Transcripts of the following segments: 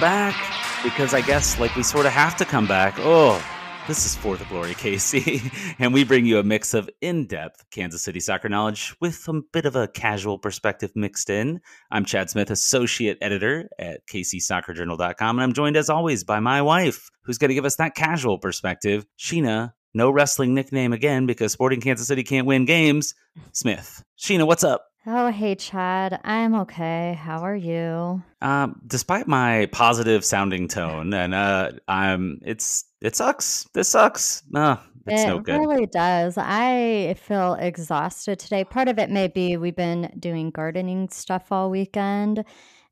back because I guess like we sort of have to come back. Oh, this is For the Glory KC, and we bring you a mix of in depth Kansas City soccer knowledge with a bit of a casual perspective mixed in. I'm Chad Smith, Associate Editor at KCSoccerJournal.com, and I'm joined as always by my wife, who's going to give us that casual perspective. Sheena, no wrestling nickname again because Sporting Kansas City can't win games. Smith. Sheena, what's up? Oh, hey, Chad. I'm okay. How are you? Um, despite my positive sounding tone, and uh, I'm it's it sucks. This sucks. Uh, it's it no good. really does. I feel exhausted today. Part of it may be we've been doing gardening stuff all weekend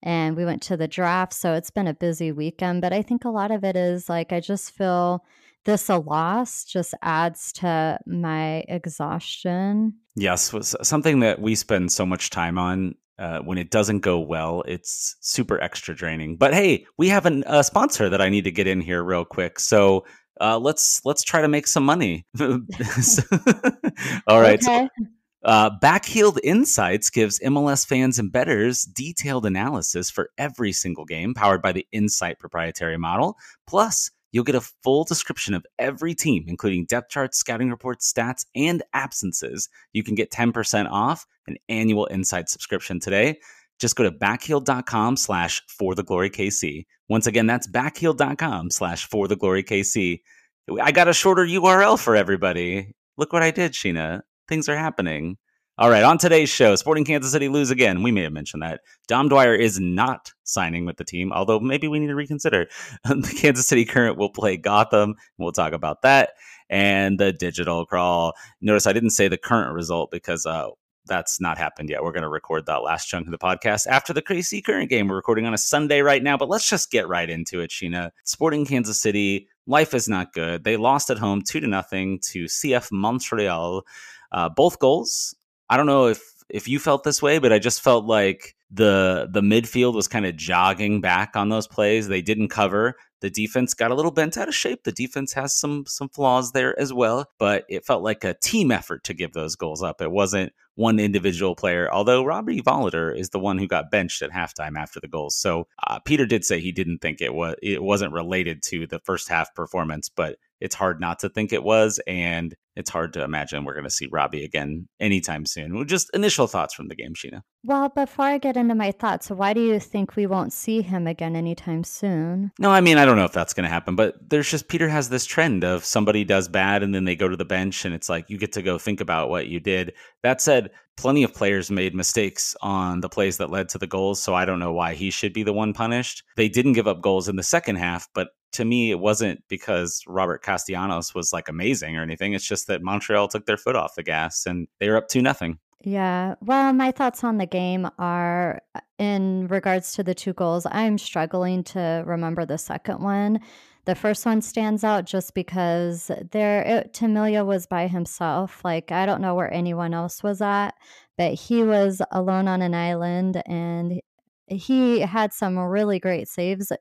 and we went to the draft. So it's been a busy weekend. But I think a lot of it is like I just feel this a loss just adds to my exhaustion. Yes, something that we spend so much time on. Uh, when it doesn't go well, it's super extra draining. But hey, we have an, a sponsor that I need to get in here real quick. So uh, let's let's try to make some money. All right. Okay. So, uh, Backheeled Insights gives MLS fans and bettors detailed analysis for every single game, powered by the Insight proprietary model. Plus You'll get a full description of every team, including depth charts, scouting reports, stats, and absences. You can get 10% off an annual Insight subscription today. Just go to backheel.com slash for the glory KC. Once again, that's backheel.com slash for the glory KC. I got a shorter URL for everybody. Look what I did, Sheena. Things are happening. All right, on today's show, Sporting Kansas City lose again. We may have mentioned that. Dom Dwyer is not signing with the team, although maybe we need to reconsider. the Kansas City Current will play Gotham. We'll talk about that. And the digital crawl. Notice I didn't say the current result because uh, that's not happened yet. We're going to record that last chunk of the podcast after the crazy current game. We're recording on a Sunday right now, but let's just get right into it, Sheena. Sporting Kansas City, life is not good. They lost at home two to nothing to CF Montreal. Uh, both goals I don't know if if you felt this way, but I just felt like the the midfield was kind of jogging back on those plays. They didn't cover. The defense got a little bent out of shape. The defense has some some flaws there as well, but it felt like a team effort to give those goals up. It wasn't one individual player. Although Robbie Voloder is the one who got benched at halftime after the goals. So uh, Peter did say he didn't think it was it wasn't related to the first half performance, but it's hard not to think it was, and it's hard to imagine we're going to see Robbie again anytime soon. Just initial thoughts from the game, Sheena. Well, before I get into my thoughts, why do you think we won't see him again anytime soon? No, I mean, I don't know if that's going to happen, but there's just Peter has this trend of somebody does bad and then they go to the bench and it's like you get to go think about what you did. That said, plenty of players made mistakes on the plays that led to the goals, so I don't know why he should be the one punished. They didn't give up goals in the second half, but to me, it wasn't because Robert Castellanos was like amazing or anything. It's just that Montreal took their foot off the gas and they were up to nothing. Yeah. Well, my thoughts on the game are uh, in regards to the two goals. I'm struggling to remember the second one. The first one stands out just because there it, Tim Melia was by himself. Like I don't know where anyone else was at, but he was alone on an island and he had some really great saves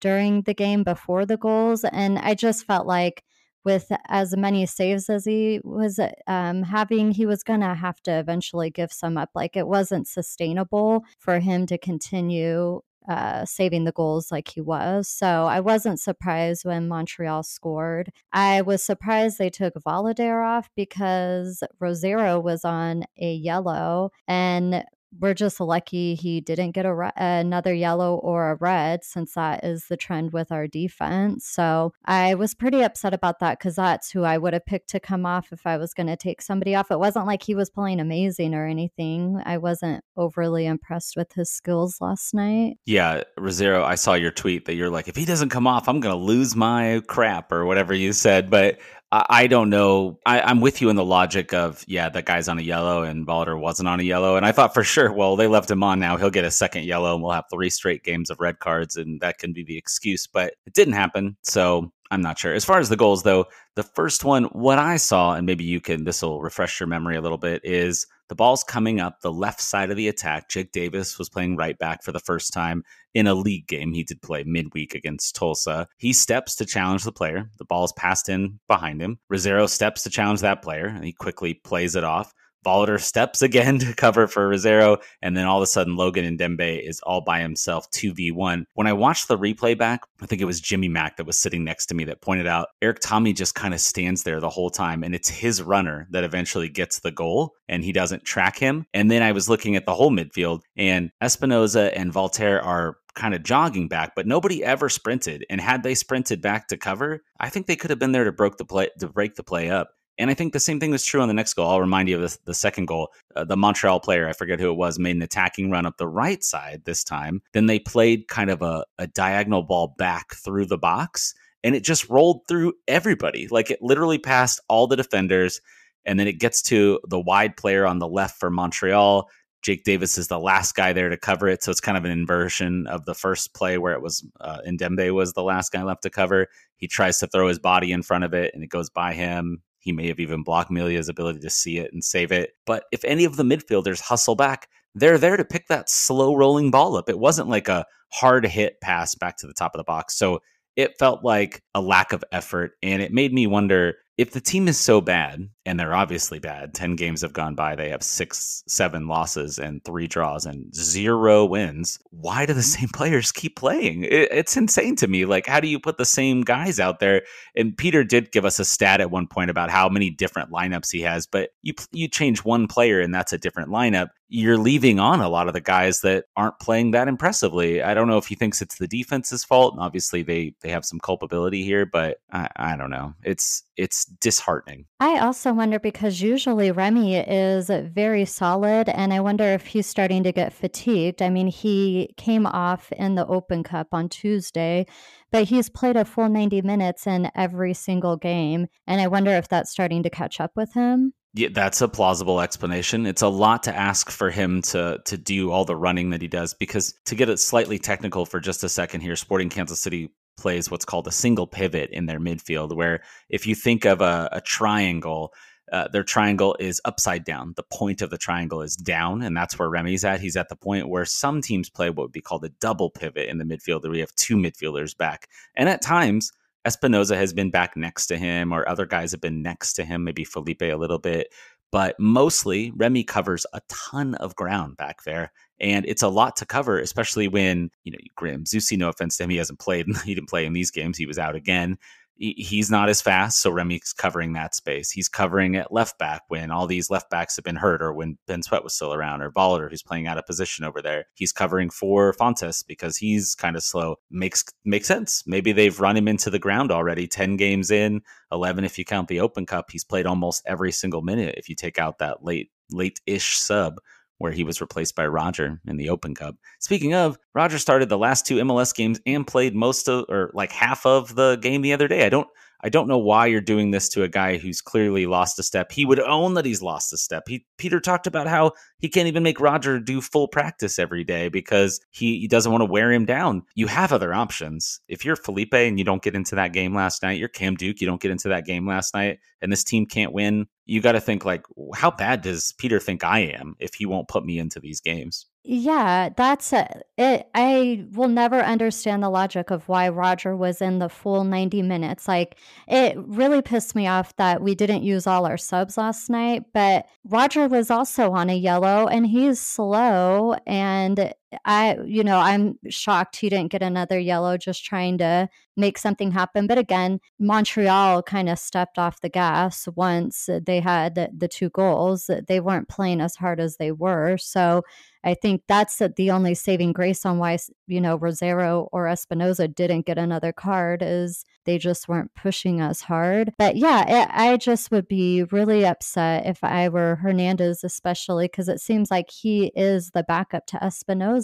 during the game before the goals. And I just felt like with as many saves as he was um, having, he was going to have to eventually give some up. Like it wasn't sustainable for him to continue uh, saving the goals like he was. So I wasn't surprised when Montreal scored. I was surprised they took Voloder off because Rosero was on a yellow and we're just lucky he didn't get a re- another yellow or a red since that is the trend with our defense. So I was pretty upset about that because that's who I would have picked to come off if I was going to take somebody off. It wasn't like he was playing amazing or anything. I wasn't overly impressed with his skills last night. Yeah, Rosero, I saw your tweet that you're like, if he doesn't come off, I'm going to lose my crap or whatever you said. But I, don't know. I, am with you in the logic of yeah, that guy's on a yellow and Voloder wasn't on a yellow, and I thought for sure, well, they left him on now. He'll get a second yellow, and we'll have three straight games of red cards, and that can be the excuse. But it didn't happen, so I'm not sure. As far as the goals, though, the first one, what I saw, and maybe you can, this will refresh your memory a little bit, is the ball's coming up the left side of the attack. Jake Davis was playing right back for the first time in a league game. He did play midweek against Tulsa. He steps to challenge the player. The ball's passed in behind him. Rosero steps to challenge that player, and he quickly plays it off. Voloder steps again to cover for Rosero, and then all of a sudden Logan Ndenbe is all by himself 2v1. When I watched the replay back, I think it was Jimmy Mack that was sitting next to me that pointed out Erik Thommy just kind of stands there the whole time, and it's his runner that eventually gets the goal, and he doesn't track him. And then I was looking at the whole midfield, and Espinoza and Walter are kind of jogging back, but nobody ever sprinted. And had they sprinted back to cover, I think they could have been there to break the play to break the play up. And I think the same thing was true on the next goal. I'll remind you of the, the second goal. Uh, the Montreal player, I forget who it was, made an attacking run up the right side this time. Then they played kind of a, a diagonal ball back through the box, and it just rolled through everybody. Like it literally passed all the defenders, and then it gets to the wide player on the left for Montreal. Jake Davis is the last guy there to cover it, so it's kind of an inversion of the first play where it was uh, Ndenbe was the last guy left to cover. He tries to throw his body in front of it, and it goes by him. He may have even blocked Melia's ability to see it and save it. But if any of the midfielders hustle back, they're there to pick that slow rolling ball up. It wasn't like a hard hit pass back to the top of the box. So it felt like a lack of effort. And it made me wonder if the team is so bad, and they're obviously bad, 10 games have gone by, they have six, seven losses and three draws and zero wins. Why do the mm-hmm. same players keep playing? It, it's insane to me. Like, how do you put the same guys out there? And Peter did give us a stat at one point about how many different lineups he has, but you, you change one player and that's a different lineup. You're leaving on a lot of the guys that aren't playing that impressively. I don't know if he thinks it's the defense's fault. And obviously, they they have some culpability here, but I, I don't know. It's it's disheartening. I also wonder because usually Remi is very solid, and I wonder if he's starting to get fatigued. I mean, he came off in the Open Cup on Tuesday, but he's played a full 90 minutes in every single game, and I wonder if that's starting to catch up with him. Yeah, that's a plausible explanation. It's a lot to ask for him to to do all the running that he does because to get it slightly technical for just a second here, Sporting Kansas City plays what's called a single pivot in their midfield, where if you think of a, a triangle, uh, their triangle is upside down. The point of the triangle is down, and that's where Remi's at. He's at the point where some teams play what would be called a double pivot in the midfield, where we have two midfielders back. And at times, Espinoza has been back next to him, or other guys have been next to him, maybe Felipe a little bit. But mostly, Remi covers a ton of ground back there. And it's a lot to cover, especially when, you know, Graham Zusi, no offense to him, he hasn't played. He didn't play in these games. He was out again he's not as fast. So Remi's covering that space. He's covering at left back when all these left backs have been hurt or when Ben Sweat was still around or Voloder who's playing out of position over there. He's covering for Fontàs because he's kind of slow. Makes makes sense. Maybe they've run him into the ground already. 10 games in, 11 if you count the Open Cup. He's played almost every single minute if you take out that late late-ish sub where he was replaced by Roger in the Open Cup. Speaking of, Roger started the last two MLS games and played most of or like half of the game the other day. I don't I don't know why you're doing this to a guy who's clearly lost a step. He would own that he's lost a step. He Peter talked about how he can't even make Roger do full practice every day because he, he doesn't want to wear him down. You have other options. If you're Felipe and you don't get into that game last night, you're Cam Duke, you don't get into that game last night, and this team can't win, you got to think like, how bad does Peter think I am if he won't put me into these games? Yeah, that's a, it. I will never understand the logic of why Roger was in the full 90 minutes. Like, it really pissed me off that we didn't use all our subs last night, but Roger was also on a yellow and he's slow. And I, you know, I'm shocked he didn't get another yellow just trying to make something happen. But again, Montreal kind of stepped off the gas once they had the two goals. They weren't playing as hard as they were. So, I think that's the only saving grace on why, you know, Rosero or Espinoza didn't get another card is they just weren't pushing us hard. But yeah, it, I just would be really upset if I were Hernandez, especially because it seems like he is the backup to Espinoza.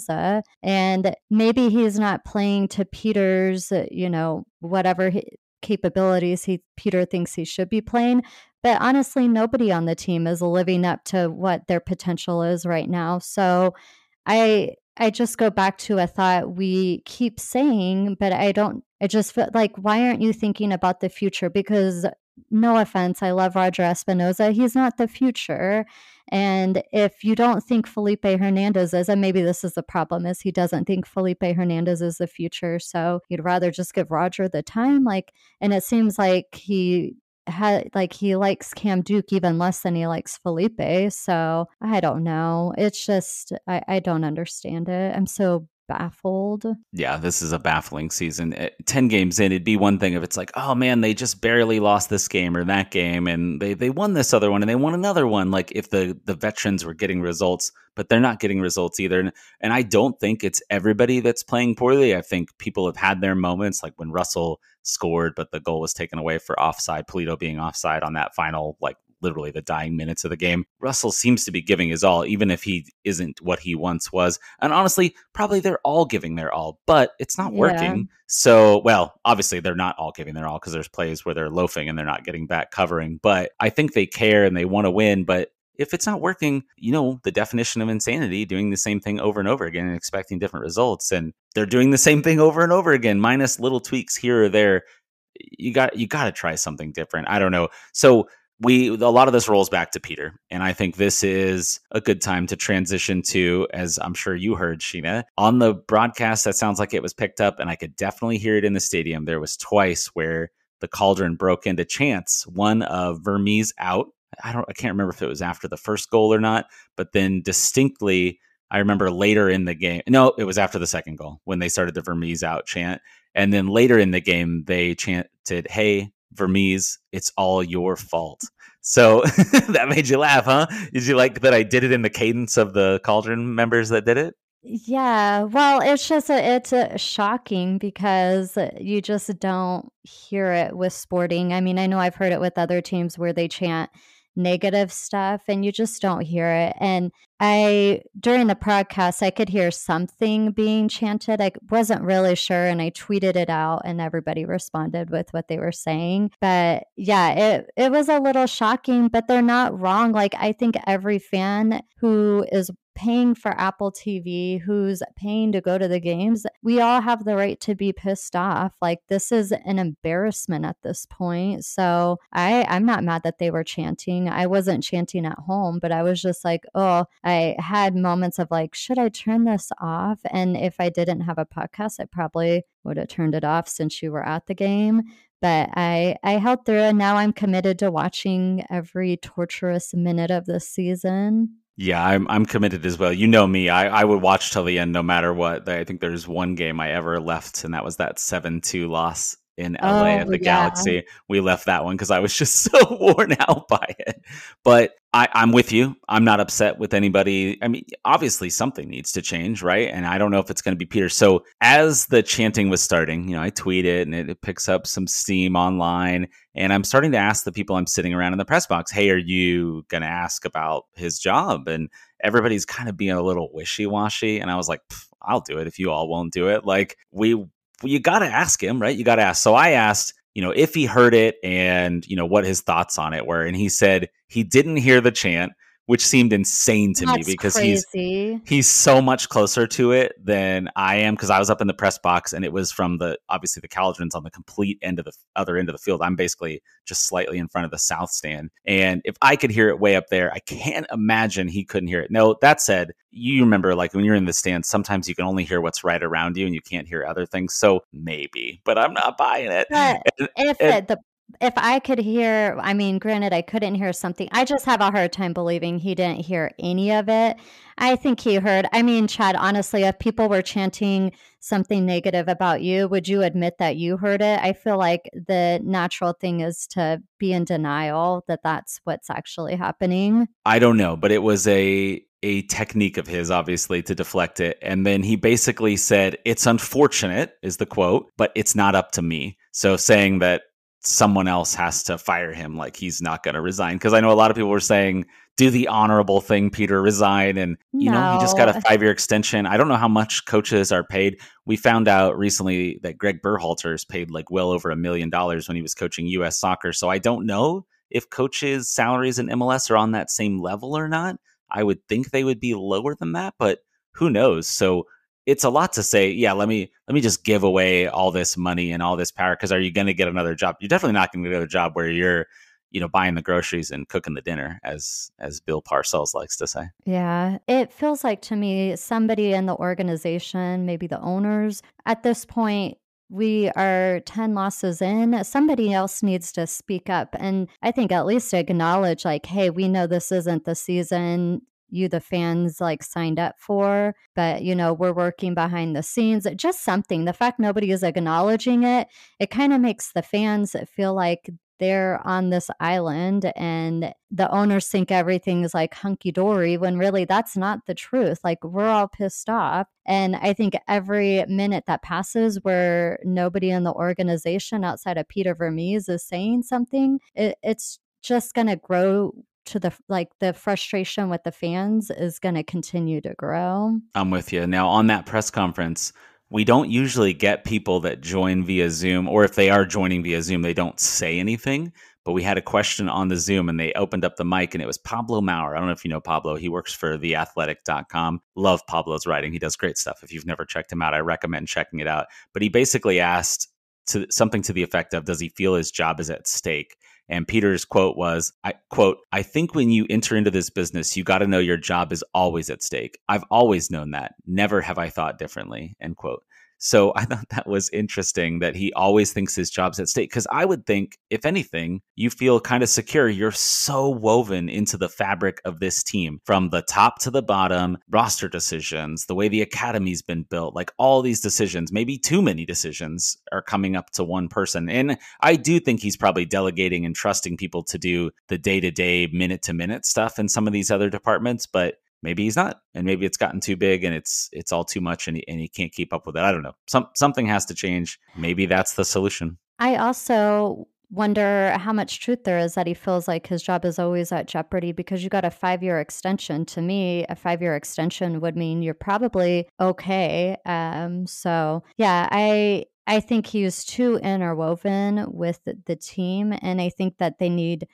And maybe he's not playing to Peter's, uh, you know, whatever he, capabilities he Peter thinks he should be playing. But honestly, nobody on the team is living up to what their potential is right now. So I I just go back to a thought we keep saying, but I don't I just feel like why aren't you thinking about the future? Because no offense, I love Roger Espinoza. He's not the future. And if you don't think Felipe Hernandez is, and maybe this is the problem, is he doesn't think Felipe Hernandez is the future. So he'd rather just give Roger the time. Like, and it seems like he had like he likes Cam Duke even less than he likes Felipe. So I don't know. It's just I, I don't understand it. I'm so baffled. Yeah, this is a baffling season. Eh, 10 games in, it'd be one thing if it's like, oh man, they just barely lost this game or that game and they, they won this other one and they won another one. Like if the, the veterans were getting results, but they're not getting results either. And, and I don't think it's everybody that's playing poorly. I think people have had their moments, like when Russell scored, but the goal was taken away for offside, Pulido being offside on that final like literally the dying minutes of the game. Russell seems to be giving his all, even if he isn't what he once was. And honestly, probably they're all giving their all, but it's not yeah. working. So, well, obviously they're not all giving their all because there's plays where they're loafing and they're not getting back covering. But I think they care and they want to win. But if it's not working, you know, the definition of insanity, doing the same thing over and over again and expecting different results. And they're doing the same thing over and over again, minus little tweaks here or there. You got you got to try something different. I don't know. So we a lot of this rolls back to Peter, and I think this is a good time to transition to, as I'm sure you heard, Sheena, on the broadcast. That sounds like it was picked up, and I could definitely hear it in the stadium. There was twice where the cauldron broke into chants. One of Vermes out. I don't. I can't remember if it was after the first goal or not, but then distinctly, I remember later in the game. No, it was after the second goal when they started the Vermes out chant, and then later in the game they chanted, "Hey, Vermes, it's all your fault. So that made you laugh, huh? Did you like that I did it in the cadence of the Cauldron members that did it? Yeah, well, it's just it's shocking because you just don't hear it with Sporting. I mean, I know I've heard it with other teams where they chant negative stuff and you just don't hear it. And I, during the podcast, I could hear something being chanted. I wasn't really sure and I tweeted it out and everybody responded with what they were saying. But yeah, it, it was a little shocking, but they're not wrong. Like, I think every fan who is paying for Apple TV, who's paying to go to the games, we all have the right to be pissed off. Like this is an embarrassment at this point. So I I'm not mad that they were chanting. I wasn't chanting at home, but I was just like, oh, I had moments of like, should I turn this off? And if I didn't have a podcast, I probably would have turned it off since you were at the game but I I held through and now I'm committed to watching every torturous minute of this season. Yeah, I'm I'm committed as well. You know me. I, I would watch till the end no matter what. I think there's one game I ever left, and that was that seven two loss in LA oh, at the yeah. Galaxy. We left that one because I was just so worn out by it. But I, I'm with you. I'm not upset with anybody. I mean, obviously something needs to change, right? And I don't know if it's going to be Peter. So as the chanting was starting, you know, I tweeted it and it, it picks up some steam online. And I'm starting to ask the people I'm sitting around in the press box, hey, are you going to ask about his job? And everybody's kind of being a little wishy washy. And I was like, I'll do it if you all won't do it. Like, we you got to ask him, right? You got to ask. So I asked, you know, if he heard it and, you know, what his thoughts on it were. And he said he didn't hear the chant which seemed insane to That's me because crazy. he's he's so much closer to it than I am because I was up in the press box and it was from the obviously the Cauldrons on the complete end of the other end of the field. I'm basically just slightly in front of the south stand, and if I could hear it way up there, I can't imagine he couldn't hear it. No, that said, you remember like when you're in the stands, sometimes you can only hear what's right around you and you can't hear other things. So maybe, but I'm not buying it. But and, if and, the if I could hear, I mean, granted, I couldn't hear something. I just have a hard time believing he didn't hear any of it. I think he heard. I mean, Chad, honestly, if people were chanting something negative about you, would you admit that you heard it? I feel like the natural thing is to be in denial that that's what's actually happening. I don't know, but it was a a technique of his obviously to deflect it and then he basically said it's unfortunate is the quote but it's not up to me so saying that someone else has to fire him like he's not going to resign. Because i know a lot of people were saying do the honorable thing peter resign and you no. know he just got a five year extension. I don't know how much coaches are paid. We found out recently that greg berhalter is paid like well over a million dollars when he was coaching us soccer. So i don't know if coaches salaries in mls are on that same level or not. I would think they would be lower than that but who knows? So it's a lot to say yeah let me let me just give away all this money and all this power because are you going to get another job you're definitely not going to get a job where you're you know buying the groceries and cooking the dinner as as bill parcells likes to say yeah it feels like to me somebody in the organization maybe the owners at this point we are 10 losses in, somebody else needs to speak up. And I think at least acknowledge, like, hey, we know this isn't the season you the fans like signed up for but you know we're working behind the scenes just something the fact nobody is acknowledging it it kind of makes the fans feel like they're on this island and the owners think everything is like hunky dory when really that's not the truth. Like we're all pissed off. And I think every minute that passes where nobody in the organization outside of Peter Vermes is saying something, it, it's just going to grow to the like the frustration with the fans is going to continue to grow. I'm with you. Now on that press conference, we don't usually get people that join via Zoom or if they are joining via Zoom, they don't say anything, but we had a question on the Zoom and they opened up the mic and it was Pablo Maurer. I don't know if you know Pablo. He works for theathletic.com. Love Pablo's writing. He does great stuff. If you've never checked him out, I recommend checking it out. But he basically asked to something to the effect of does he feel his job is at stake? And Peter's quote was, I quote, I think when you enter into this business, you got to know your job is always at stake. I've always known that. Never have I thought differently, end quote. So I thought that was interesting that he always thinks his job's at stake. Because I would think, if anything, you feel kind of secure. You're so woven into the fabric of this team from the top to the bottom, roster decisions, the way the academy's been built, like all these decisions, maybe too many decisions are coming up to one person. And I do think he's probably delegating and trusting people to do the day to day, minute to minute stuff in some of these other departments. But maybe he's not and maybe it's gotten too big and it's it's all too much and he, and he can't keep up with it i don't know some something has to change maybe that's the solution i also wonder how much truth there is that he feels like his job is always at jeopardy because you got a five year extension. To me, a five year extension would mean you're probably okay. Um, so yeah, I I think he's too interwoven with the, the team, and I think that they need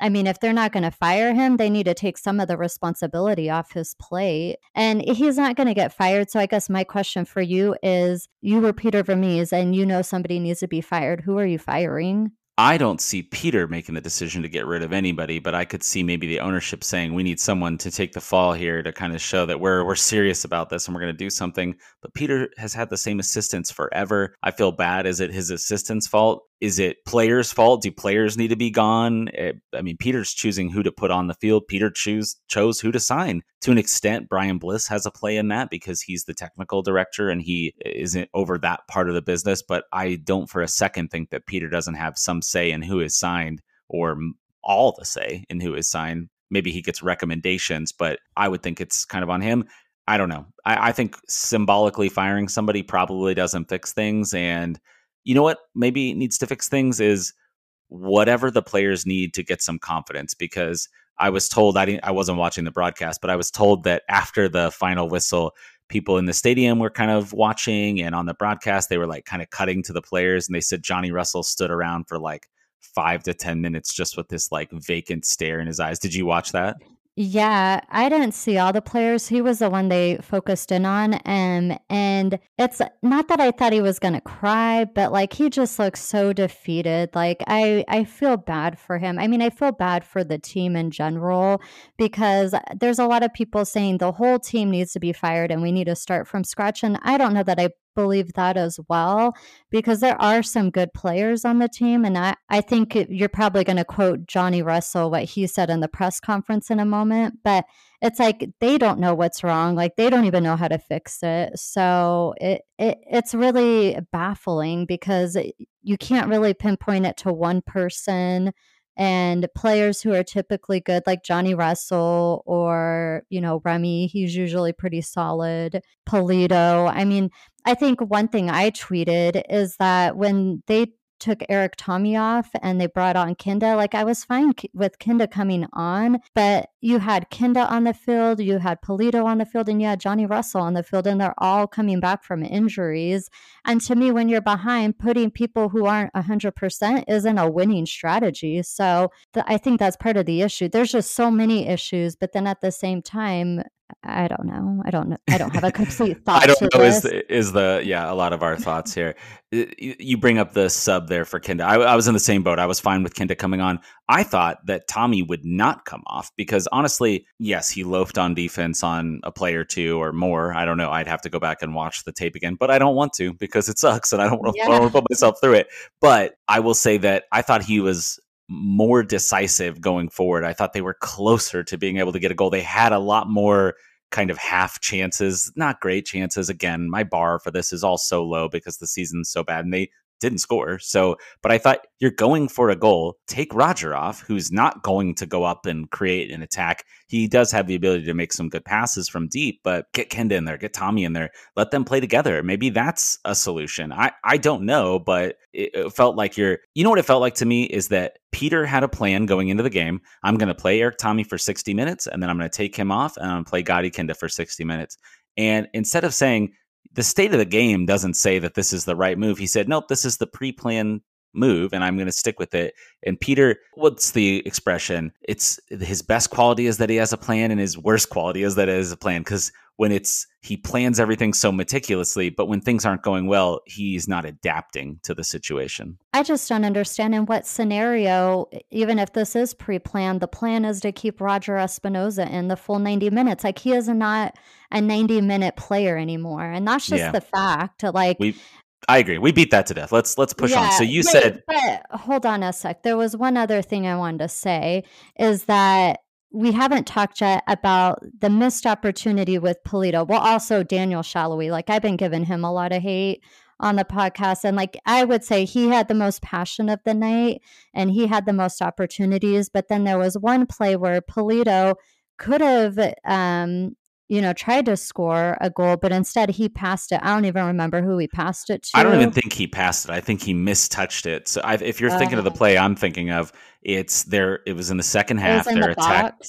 I mean, if they're not going to fire him, they need to take some of the responsibility off his plate. And he's not going to get fired. So I guess my question for you is you were Peter Vermes and you know somebody needs to be fired. Who are you firing? I don't see Peter making the decision to get rid of anybody, but I could see maybe the ownership saying we need someone to take the fall here to kind of show that we're we're serious about this and we're going to do something. But Peter has had the same assistants forever. I feel bad. Is it his assistant's fault? Is it players' fault? Do players need to be gone? Eh, I mean, Peter's choosing who to put on the field. Peter choose chose who to sign. To an extent, Brian Bliss has a play in that because he's the technical director and he isn't over that part of the business. But I don't for a second think that Peter doesn't have some say in who is signed or all the say in who is signed. Maybe he gets recommendations, but I would think it's kind of on him. I don't know. I, I think symbolically firing somebody probably doesn't fix things and you know what maybe needs to fix things is whatever the players need to get some confidence because I was told I didn't I wasn't watching the broadcast, but I was told that after the final whistle, people in the stadium were kind of watching and on the broadcast they were like kind of cutting to the players and they said Johnny Russell stood around for like 5 to 10 minutes just with this like vacant stare in his eyes. Did you watch that? Yeah, I didn't see all the players. He was the one they focused in on. Um, and it's not that I thought he was going to cry, but like he just looks so defeated. Like I, I feel bad for him. I mean, I feel bad for the team in general because there's a lot of people saying the whole team needs to be fired and we need to start from scratch. And I don't know that I believe that as well because there are some good players on the team. And I, I think you're probably going to quote Johnny Russell, what he said in the press conference in a moment. But it's like they don't know what's wrong. Like they don't even know how to fix it. So it, it it's really baffling because eh, you can't really pinpoint it to one person and players who are typically good like Johnny Russell or you know Remi he's usually pretty solid. Pulido I mean I think one thing I tweeted is that when they took Erik Thommy off and they brought on Kinda, like I was fine with Kinda coming on, but you had Kinda on the field, you had Pulido on the field, and you had Johnny Russell on the field, and they're all coming back from injuries. And to me, when you're behind, putting people who aren't 100% isn't a winning strategy. So I think that's part of the issue. There's just so many issues, but then at the same time, I don't know. I don't know. I don't have a complete thought. I don't know. This. Is the, is the yeah a lot of our thoughts here? You bring up the sub there for Kinda. I, I, was in the same boat. I was fine with Kinda coming on. I thought that Thommy would not come off because honestly, yes, he loafed on defense on a play or two or more. I don't know. I'd have to go back and watch the tape again, but I don't want to because it sucks and I don't want to yeah. put myself through it. But I will say that I thought he was more decisive going forward. I thought they were closer to being able to get a goal. They had a lot more kind of half chances, not great chances. Again, my bar for this is all so low because the season's so bad and they didn't score. So, but I thought you're going for a goal. Take Roger off, who's not going to go up and create an attack. He does have the ability to make some good passes from deep, but get Kinda in there, get Thommy in there, let them play together. Maybe that's a solution. I, I don't know, but it, it felt like you're, you know what it felt like to me is that Peter had a plan going into the game. I'm going to play Erik Thommy for 60 minutes, and then I'm going to take him off and I'm going to play Gadi Kinda for 60 minutes. And instead of saying, the state of the game doesn't say that this is the right move. He said, nope, this is the pre planned move and I'm going to stick with it. And Peter, what's the expression? It's his best quality is that he has a plan and his worst quality is that it is a plan. Cause when it's, he plans everything so meticulously, but when things aren't going well, he's not adapting to the situation. I just don't understand in what scenario, even if this is pre planned, the plan is to keep Roger Espinoza in the full 90 minutes. Like he is not a 90 minute player anymore. And that's just yeah. the fact. Like, we, I agree. We beat that to death. Let's let's push yeah, on. So you wait, said but hold on a sec. There was one other thing I wanted to say is that we haven't talked yet about the missed opportunity with Pulido. Well, also Daniel Salloi. Like I've been giving him a lot of hate on the podcast. And like I would say he had the most passion of the night and he had the most opportunities. But then there was one play where Pulido could have um, you know, tried to score a goal, but instead he passed it. I don't even remember who he passed it to. I don't even think he passed it. I think he mistouched it. So I, if you're uh, thinking of the oh. play I'm thinking of, it's there. It was in the second half. they're the attack-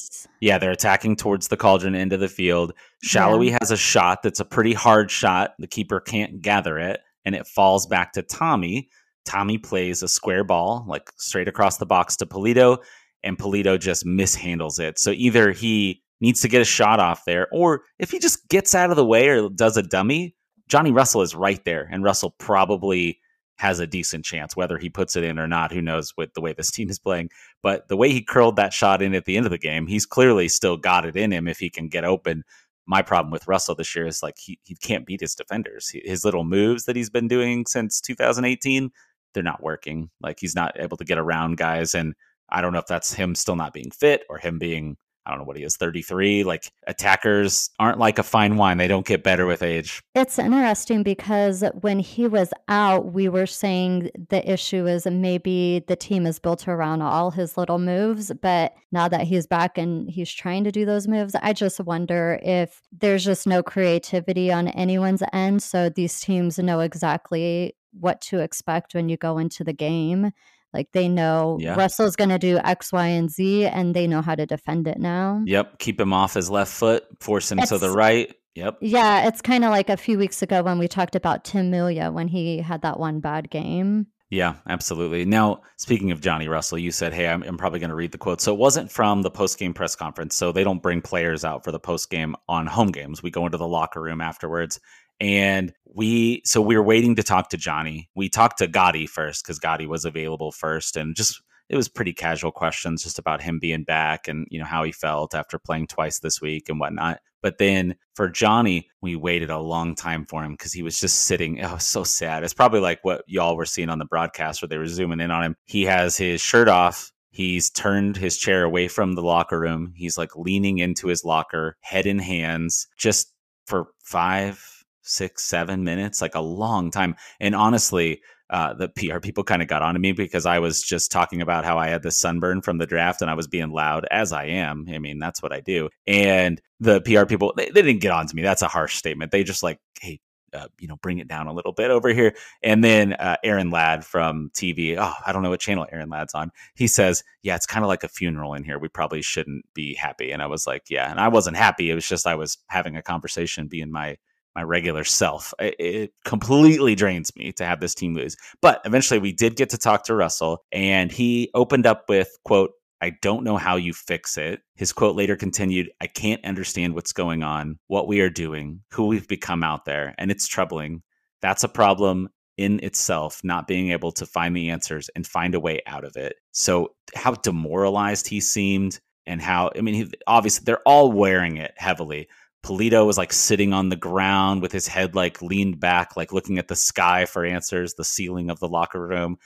Yeah, they're attacking towards the cauldron into the field. Salloi yeah. has a shot that's a pretty hard shot. The keeper can't gather it, and it falls back to Thommy. Thommy plays a square ball like straight across the box to Pulido, and Pulido just mishandles it. So either he needs to get a shot off there. Or if he just gets out of the way or does a dummy, Johnny Russell is right there. And Russell probably has a decent chance, whether he puts it in or not. Who knows with the way this team is playing. But the way he curled that shot in at the end of the game, he's clearly still got it in him if he can get open. My problem with Russell this year is like he, he can't beat his defenders. His little moves that he's been doing since 2018, they're not working. Like he's not able to get around guys. And I don't know if that's him still not being fit or him being I don't know what he is, 33. Like attackers aren't like a fine wine. They don't get better with age. It's interesting because when he was out, we were saying the issue is maybe the team is built around all his little moves. But now that he's back and he's trying to do those moves, I just wonder if there's just no creativity on anyone's end. So these teams know exactly what to expect when you go into the game like they know yeah. Russell's going to do X, Y, and Z, and they know how to defend it now. Yep. Keep him off his left foot, force him it's, to the right. Yep. Yeah. It's kind of like a few weeks ago when we talked about Tim Melia when he had that one bad game. Yeah, absolutely. Now, speaking of Johnny Russell, you said, "Hey, I'm, I'm probably going to read the quote." So it wasn't from the post game press conference. So they don't bring players out for the post game on home games. We go into the locker room afterwards, and we so we were waiting to talk to Johnny. We talked to Gadi first because Gadi was available first, and just it was pretty casual questions just about him being back and you know how he felt after playing twice this week and whatnot. But then for Johnny, we waited a long time for him because he was just sitting. Oh, so sad. It's probably like what y'all were seeing on the broadcast where they were zooming in on him. He has his shirt off. He's turned his chair away from the locker room. He's like leaning into his locker, head in hands, just for five, six, seven minutes, like a long time. And honestly, uh, the PR people kind of got onto me because I was just talking about how I had the sunburn from the draft and I was being loud as I am. I mean, that's what I do. And the PR people, they, they didn't get onto me. That's a harsh statement. They just like, hey, uh, you know, bring it down a little bit over here. And then uh, Aaron Ladd from TV, oh, I don't know what channel Aaron Ladd's on. He says, yeah, it's kind of like a funeral in here. We probably shouldn't be happy. And I was like, yeah. And I wasn't happy. It was just I was having a conversation, being my my regular self. It, it, completely drains me to have this team lose. But eventually we did get to talk to Russell and he opened up with quote, I don't know how you fix it. His quote later continued I can't understand what's going on, what we are doing, who we've become out there, and it's troubling. That's a problem in itself, not being able to find the answers and find a way out of it. So, how demoralized he seemed, and how, I mean, he, obviously they're all wearing it heavily. Pulido was like sitting on the ground with his head like leaned back, like looking at the sky for answers, the ceiling of the locker room.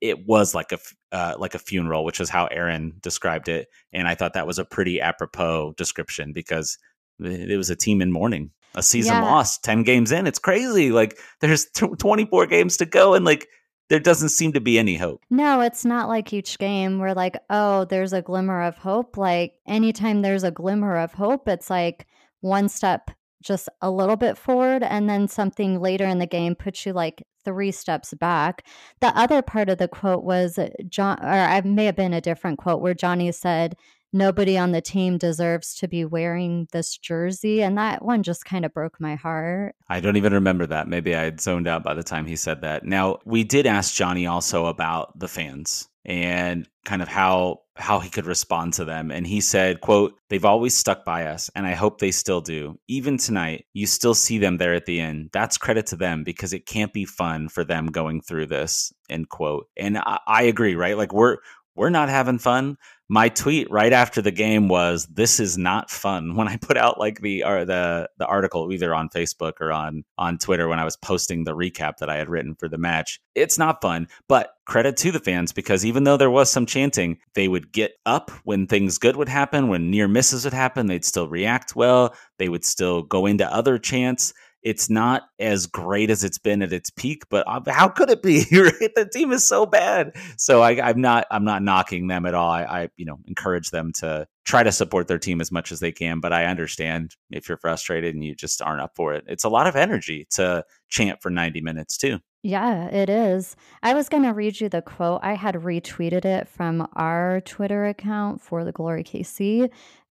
It was like a uh, like a funeral, which is how Aaron described it, and I thought that was a pretty apropos description because it was a team in mourning a season yeah. lost 10 games in. It's crazy. Like there's t- 24 games to go and like there doesn't seem to be any hope. No, it's not like each game where like, oh, there's a glimmer of hope. Like anytime there's a glimmer of hope, it's like one step just a little bit forward and then something later in the game puts you like three steps back. The other part of the quote was John or I may have been a different quote where Johnny said nobody on the team deserves to be wearing this jersey. And that one just kind of broke my heart. I don't even remember that. Maybe I had zoned out by the time he said that. Now, we did ask Johnny also about the fans and kind of how how he could respond to them and he said quote they've always stuck by us and i hope they still do even tonight you still see them there at the end that's credit to them because it can't be fun for them going through this end quote and i, I agree right like we're we're not having fun my tweet right after the game was this is not fun. When i put out like the or the the article either on facebook or on on twitter when i was posting the recap that i had written for the match it's not fun. But credit to the fans because even though there was some chanting they would get up when things good would happen. When near misses would happen they'd still react well. They would still go into other chants it's not as great as it's been at its peak, but how could it be? Right? The team is so bad. So I, am not I'm not knocking them at all. I, I, you know encourage them to try to support their team as much as they can. But I understand if you're frustrated and you just aren't up for it. It's a lot of energy to chant for 90 minutes too. Yeah, it is. I was going to read you the quote. I had retweeted it from our Twitter account for the Glory KC.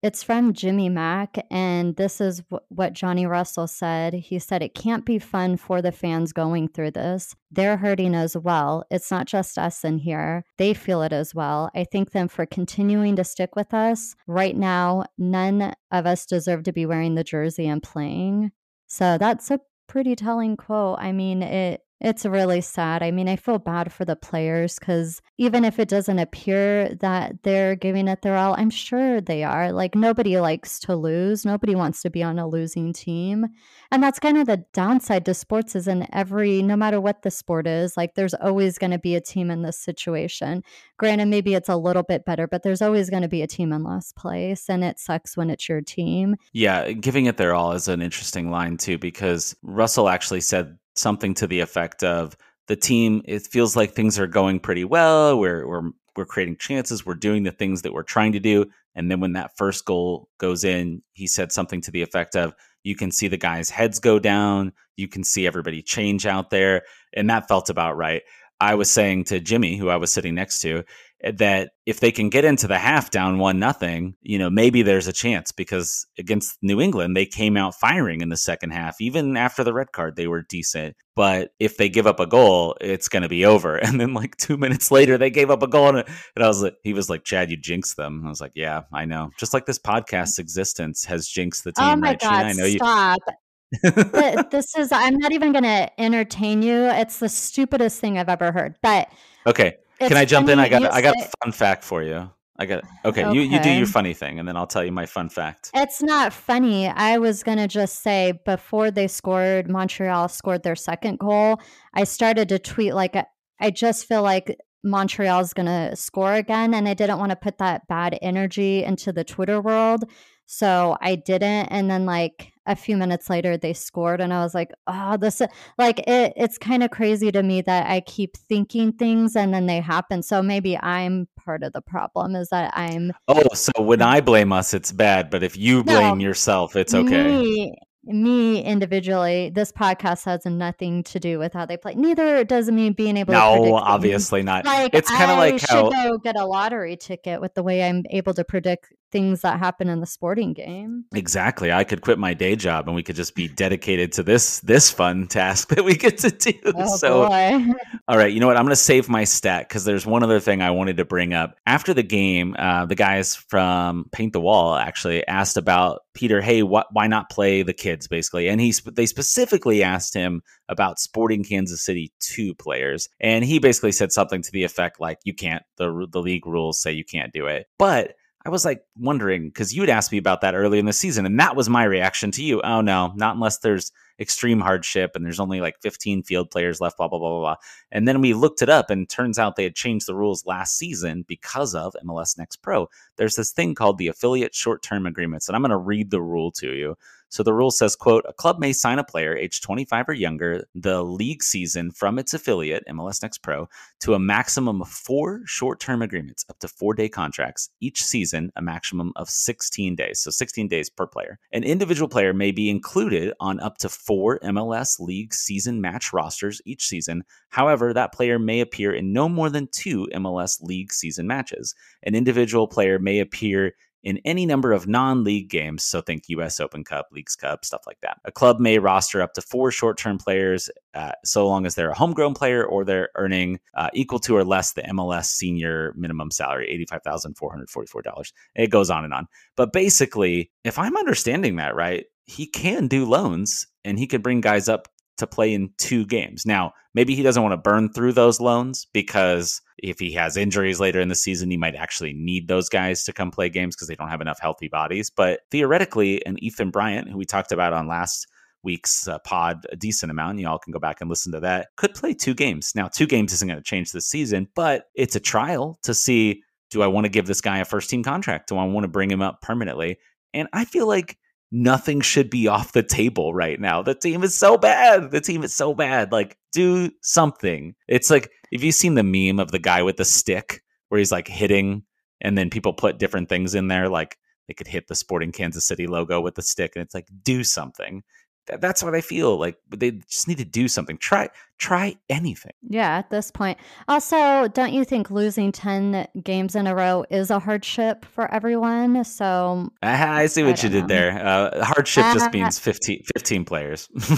It's from Jimmy Mack, and this is w- what Johnny Russell said. He said, It can't be fun for the fans going through this. They're hurting as well. It's not just us in here. They feel it as well. I thank them for continuing to stick with us. Right now, none of us deserve to be wearing the jersey and playing. So that's a pretty telling quote. I mean, it it's really sad. I mean, I feel bad for the players because even if it doesn't appear that they're giving it their all, I'm sure they are. Like, nobody likes to lose. Nobody wants to be on a losing team. And that's kind of the downside to sports is in every, no matter what the sport is, like, there's always going to be a team in this situation. Granted, maybe it's a little bit better, but there's always going to be a team in last place. And it sucks when it's your team. Yeah. Giving it their all is an interesting line, too, because Russell actually said something to the effect of the team it feels like things are going pretty well we're we're we're creating chances we're doing the things that we're trying to do and then when that first goal goes in he said something to the effect of you can see the guys heads go down you can see everybody change out there and that felt about right. I was saying to jimmy who i was sitting next to that if they can get into the half down one nothing, you know, maybe there's a chance because against New England, they came out firing in the second half. Even after the red card, they were decent. But if they give up a goal, it's going to be over. And then like two minutes later, they gave up a goal. And, I was like, he was like, Chad, you jinxed them. I was like, yeah, I know. Just like this podcast's existence has jinxed the oh team. Oh my right, God, I know you. stop. you. this is, I'm not even going to entertain you. It's the stupidest thing I've ever heard. But okay it's Can I jump in? I got I got a fun fact for you. I got okay, okay. You you do your funny thing, and then I'll tell you my fun fact. It's not funny. I was gonna just say before they scored, Montreal scored their second goal. I started to tweet like I just feel like Montreal's gonna score again, and I didn't want to put that bad energy into the Twitter world. So I didn't. And then like a few minutes later they scored and I was like, oh, this like it it's kind of crazy to me that I keep thinking things and then they happen. So maybe I'm part of the problem is that I'm Oh, so when mm. I blame us it's bad, but if you blame no, yourself, it's okay. Me, me individually, this podcast has nothing to do with how they play. Neither does me being able no, to. No, obviously not. Like, it's kind of like how. You should go get a lottery ticket with the way I'm able to predict things that happen in the sporting game. Exactly. I could quit my day job and we could just be dedicated to this this fun task that we get to do. Oh, so boy. all right, you know what? I'm going to save my stat because there's one other thing I wanted to bring up. After the game, uh, the guys from Paint the Wall actually asked about Peter. Hey, wh- why not play the kids? Basically, and he sp- they specifically asked him about Sporting Kansas City two players, and he basically said something to the effect like, "You can't. the The league rules say you can't do it." But I was like wondering because you'd asked me about that early in the season, and that was my reaction to you. Oh no, not unless there's extreme hardship and there's only like 15 field players left, blah, blah, blah, blah, blah. And then we looked it up and turns out they had changed the rules last season because of MLS Next Pro. There's this thing called the affiliate short term agreements, and I'm going to read the rule to you. So the rule says, quote, a club may sign a player age 25 or younger the league season from its affiliate, MLS Next Pro, to a maximum of four short-term agreements, up to four-day contracts, each season a maximum of 16 days. So 16 days per player. An individual player may be included on up to four MLS league season match rosters each season. However, that player may appear in no more than two MLS league season matches. An individual player may appear in any number of non league games. So think US Open Cup, Leagues Cup, stuff like that. A club may roster up to four short term players uh, so long as they're a homegrown player or they're earning uh, equal to or less the MLS senior minimum salary, $85,444. It goes on and on. But basically, if I'm understanding that right, he can do loans and he could bring guys up to play in two games. Now, maybe he doesn't want to burn through those loans because if he has injuries later in the season, he might actually need those guys to come play games because they don't have enough healthy bodies. But theoretically, an Ethan Bryant, who we talked about on last week's uh, pod a decent amount, y'all can go back and listen to that, could play two games. Now, two games isn't going to change the season, but it's a trial to see do I want to give this guy a first team contract? Do I want to bring him up permanently? And I feel like nothing should be off the table right now. The team is so bad. The team is so bad. Like, do something. It's like, if you've seen the meme of the guy with the stick where he's like hitting and then people put different things in there, like they could hit the Sporting Kansas City logo with the stick and it's like, do something that's what I feel like. But They just need to do something. Try try anything. Yeah, at this point. Also, don't you think losing 10 games in a row is a hardship for everyone? So I see what I you did there. Uh, hardship just means 15, 15 players.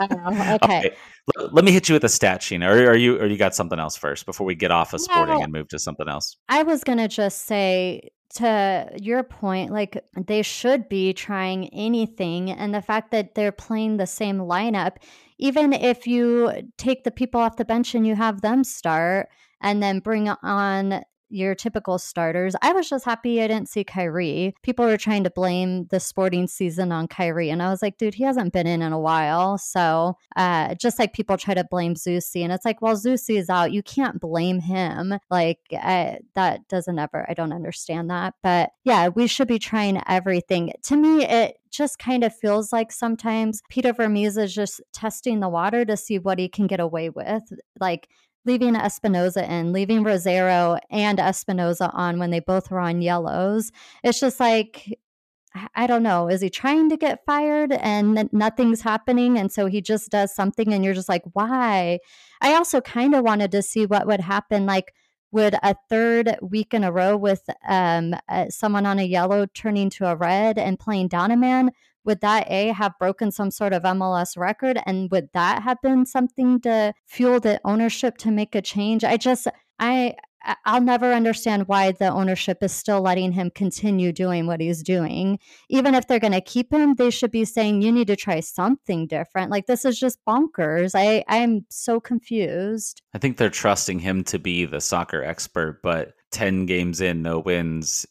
okay. Let, let, me hit you with a stat, Sheena. Or are you or you got something else first before we get off of sporting and move to something else? I was gonna just say to your point, like they should be trying anything. And the fact that they're playing the same lineup, even if you take the people off the bench and you have them start and then bring on your typical starters. I was just happy I didn't see Khiry. People were trying to blame the sporting season on Khiry, and I was like, dude, he hasn't been in in a while. So uh, just like people try to blame Zusi, and it's like, well, Zusi is out. You can't blame him. Like I, that doesn't ever. I don't understand that. But yeah, we should be trying everything. To me, it just kind of feels like sometimes Peter Vermes is just testing the water to see what he can get away with. Like leaving Espinoza in, leaving Rosero and Espinoza on when they both were on yellows. It's just like, I don't know. Is he trying to get fired and nothing's happening? And so he just does something and you're just like, why? I also kind of wanted to see what would happen. Like, would a third week in a row with um, uh, someone on a yellow turning to a red and playing man would that a have broken some sort of MLS record and would that have been something to fuel the ownership to make a change? I just I I'll never understand why the ownership is still letting him continue doing what he's doing. Even if they're going to keep him, they should be saying you need to try something different. Like this is just bonkers. I I'm so confused. I think they're trusting him to be the soccer expert, but 10 games in, no wins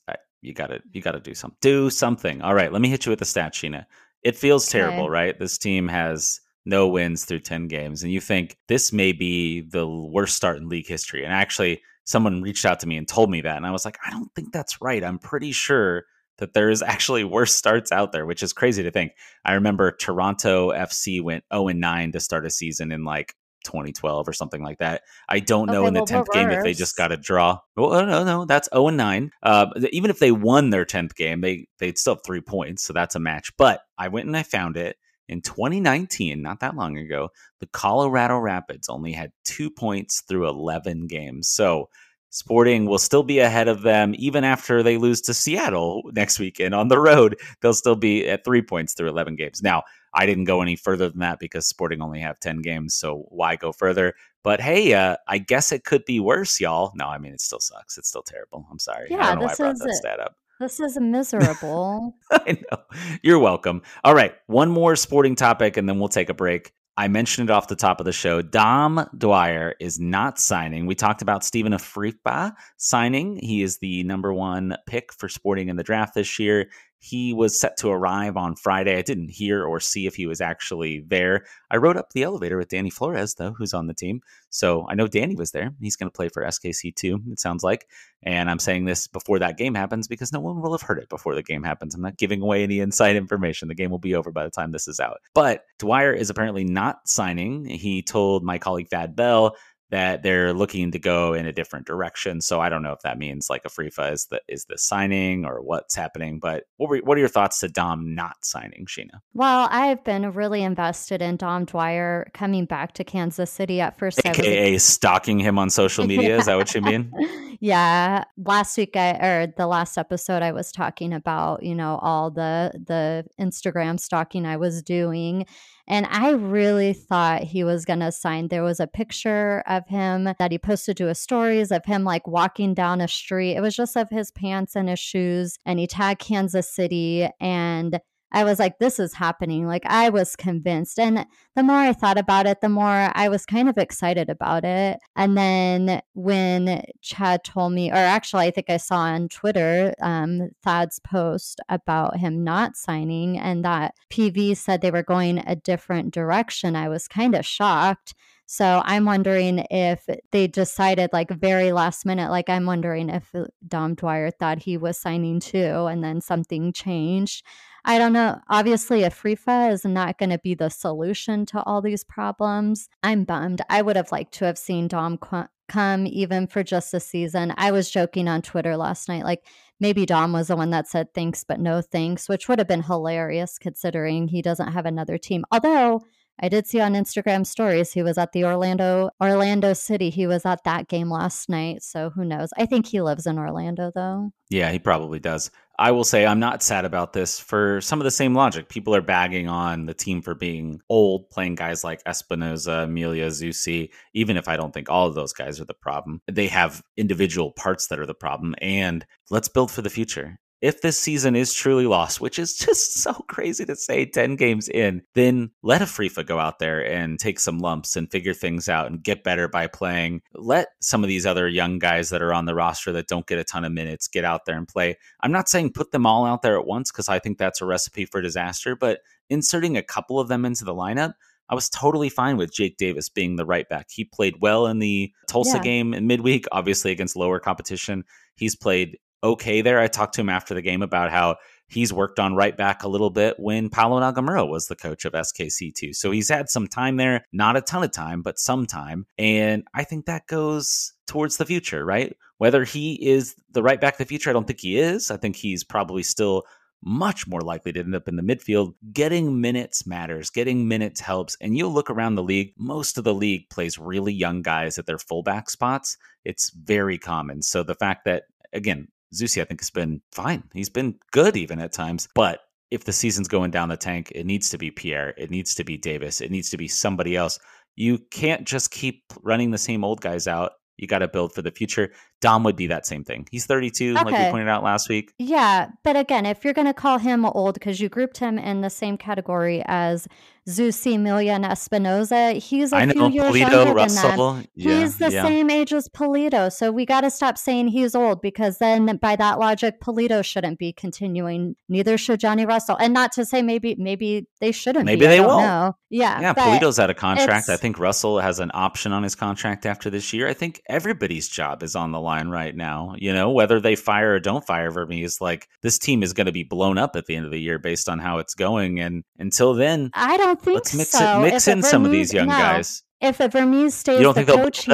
you gotta you gotta do something. Do something. All right, let me hit you with the stat, Sheena. It feels terrible, right? This team has no wins through 10 games. And you think this may be the worst start in league history. And actually, someone reached out to me and told me that. And I was like, I don't think that's right. I'm pretty sure that there is actually worse starts out there, which is crazy to think. I remember Toronto FC went 0 9 to start a season in like 2012 or something like that. I don't okay, know in the 10th game if they just got a draw. Well, no, no, that's 0 and 9. Uh, even if they won their 10th game, they they'd still have 3 points, so that's a match. But I went and I found it in 2019, not that long ago, the Colorado Rapids only had 2 points through 11 games. So Sporting will still be ahead of them even after they lose to Seattle next weekend on the road. They'll still be at three points through 11 games. Now, I didn't go any further than that because Sporting only have 10 games. So why go further? But hey, uh, I guess it could be worse, y'all. No, I mean, it still sucks. It's still terrible. I'm sorry. Yeah, I don't know why I this brought is that stat up. this is miserable. I know. You're welcome. All right. One more sporting topic and then we'll take a break. I mentioned it off the top of the show. Dom Dwyer is not signing. We talked about Stephen Afrifa signing. He is the number one pick for Sporting in the draft this year. He was set to arrive on Friday. I didn't hear or see if he was actually there. I rode up the elevator with Danny Flores, though, who's on the team. So I know Danny was there. He's going to play for SKC too, it sounds like. And I'm saying this before that game happens because no one will have heard it before the game happens. I'm not giving away any inside information. The game will be over by the time this is out. But Dwyer is apparently not signing. He told my colleague Thad Bell that they're looking to go in a different direction. So I don't know if that means like Afrifa is the is the signing or what's happening. But what were, what are your thoughts to Dom not signing, Sheena? Well, I've been really invested in Dom Dwyer coming back to Kansas City at first. AKA was... stalking him on social media. Is that what you mean? yeah. Last week I or the last episode I was talking about, you know, all the the Instagram stalking I was doing and I really thought he was going to sign. There was a picture of him that he posted to his stories of him like walking down a street. It was just of his pants and his shoes. And he tagged Kansas City. And I was like, this is happening. Like, I was convinced. And the more I thought about it, the more I was kind of excited about it. And then when Chad told me, or actually, I think I saw on Twitter um, Thad's post about him not signing and that PV said they were going a different direction, I was kind of shocked. So I'm wondering if they decided like very last minute, like I'm wondering if Dom Dwyer thought he was signing too and then something changed. I don't know. Obviously, Afrifa is not going to be the solution to all these problems. I'm bummed. I would have liked to have seen Dom qu- come even for just a season. I was joking on Twitter last night, like maybe Dom was the one that said thanks, but no thanks, which would have been hilarious considering he doesn't have another team. Although, I did see on Instagram stories he was at the Orlando Orlando City. He was at that game last night, so who knows? I think he lives in Orlando though. Yeah, he probably does. I will say I'm not sad about this for some of the same logic. People are bagging on the team for being old, playing guys like Espinoza, Amelia, Zusi, even if I don't think all of those guys are the problem. They have individual parts that are the problem. And let's build for the future if this season is truly lost, which is just so crazy to say 10 games in, then let Afrifa go out there and take some lumps and figure things out and get better by playing. Let some of these other young guys that are on the roster that don't get a ton of minutes get out there and play. I'm not saying put them all out there at once because I think that's a recipe for disaster, but inserting a couple of them into the lineup. I was totally fine with Jake Davis being the right back. He played well in the Tulsa yeah. game in midweek, obviously against lower competition. He's played okay there. I talked to him after the game about how he's worked on right back a little bit when Paulo Nagamura was the coach of SKC2. So he's had some time there, not a ton of time, but some time. And I think that goes towards the future, right? Whether he is the right back of the future, I don't think he is. I think he's probably still much more likely to end up in the midfield. Getting minutes matters. Getting minutes helps. And you'll look around the league, most of the league plays really young guys at their fullback spots. It's very common. So the fact that, again, Zusi, I think, has been fine. He's been good even at times. But if the season's going down the tank, it needs to be Pierre. It needs to be Davis. It needs to be somebody else. You can't just keep running the same old guys out. You got to build for the future. Dom would be that same thing. He's 32, okay. like we pointed out last week. Yeah. But again, if you're going to call him old because you grouped him in the same category as Zusi, Melia, and Espinoza, he's a I few know, years Pulido, younger Russell. than them. Yeah, he's the yeah. same age as Pulido. So we got to stop saying he's old because then by that logic, Pulido shouldn't be continuing. Neither should Johnny Russell. And not to say maybe maybe they shouldn't maybe be. they won't. Know. Yeah. Yeah. Pulido's out of contract. I think Russell has an option on his contract after this year. I think everybody's job is on the line right now. You know, whether they fire or don't fire Vermes, like this team is going to be blown up at the end of the year based on how it's going. And until then, I don't think let's mix so. it, mix if in some of these young no. guys. If Vermes stays you don't the think coach, he,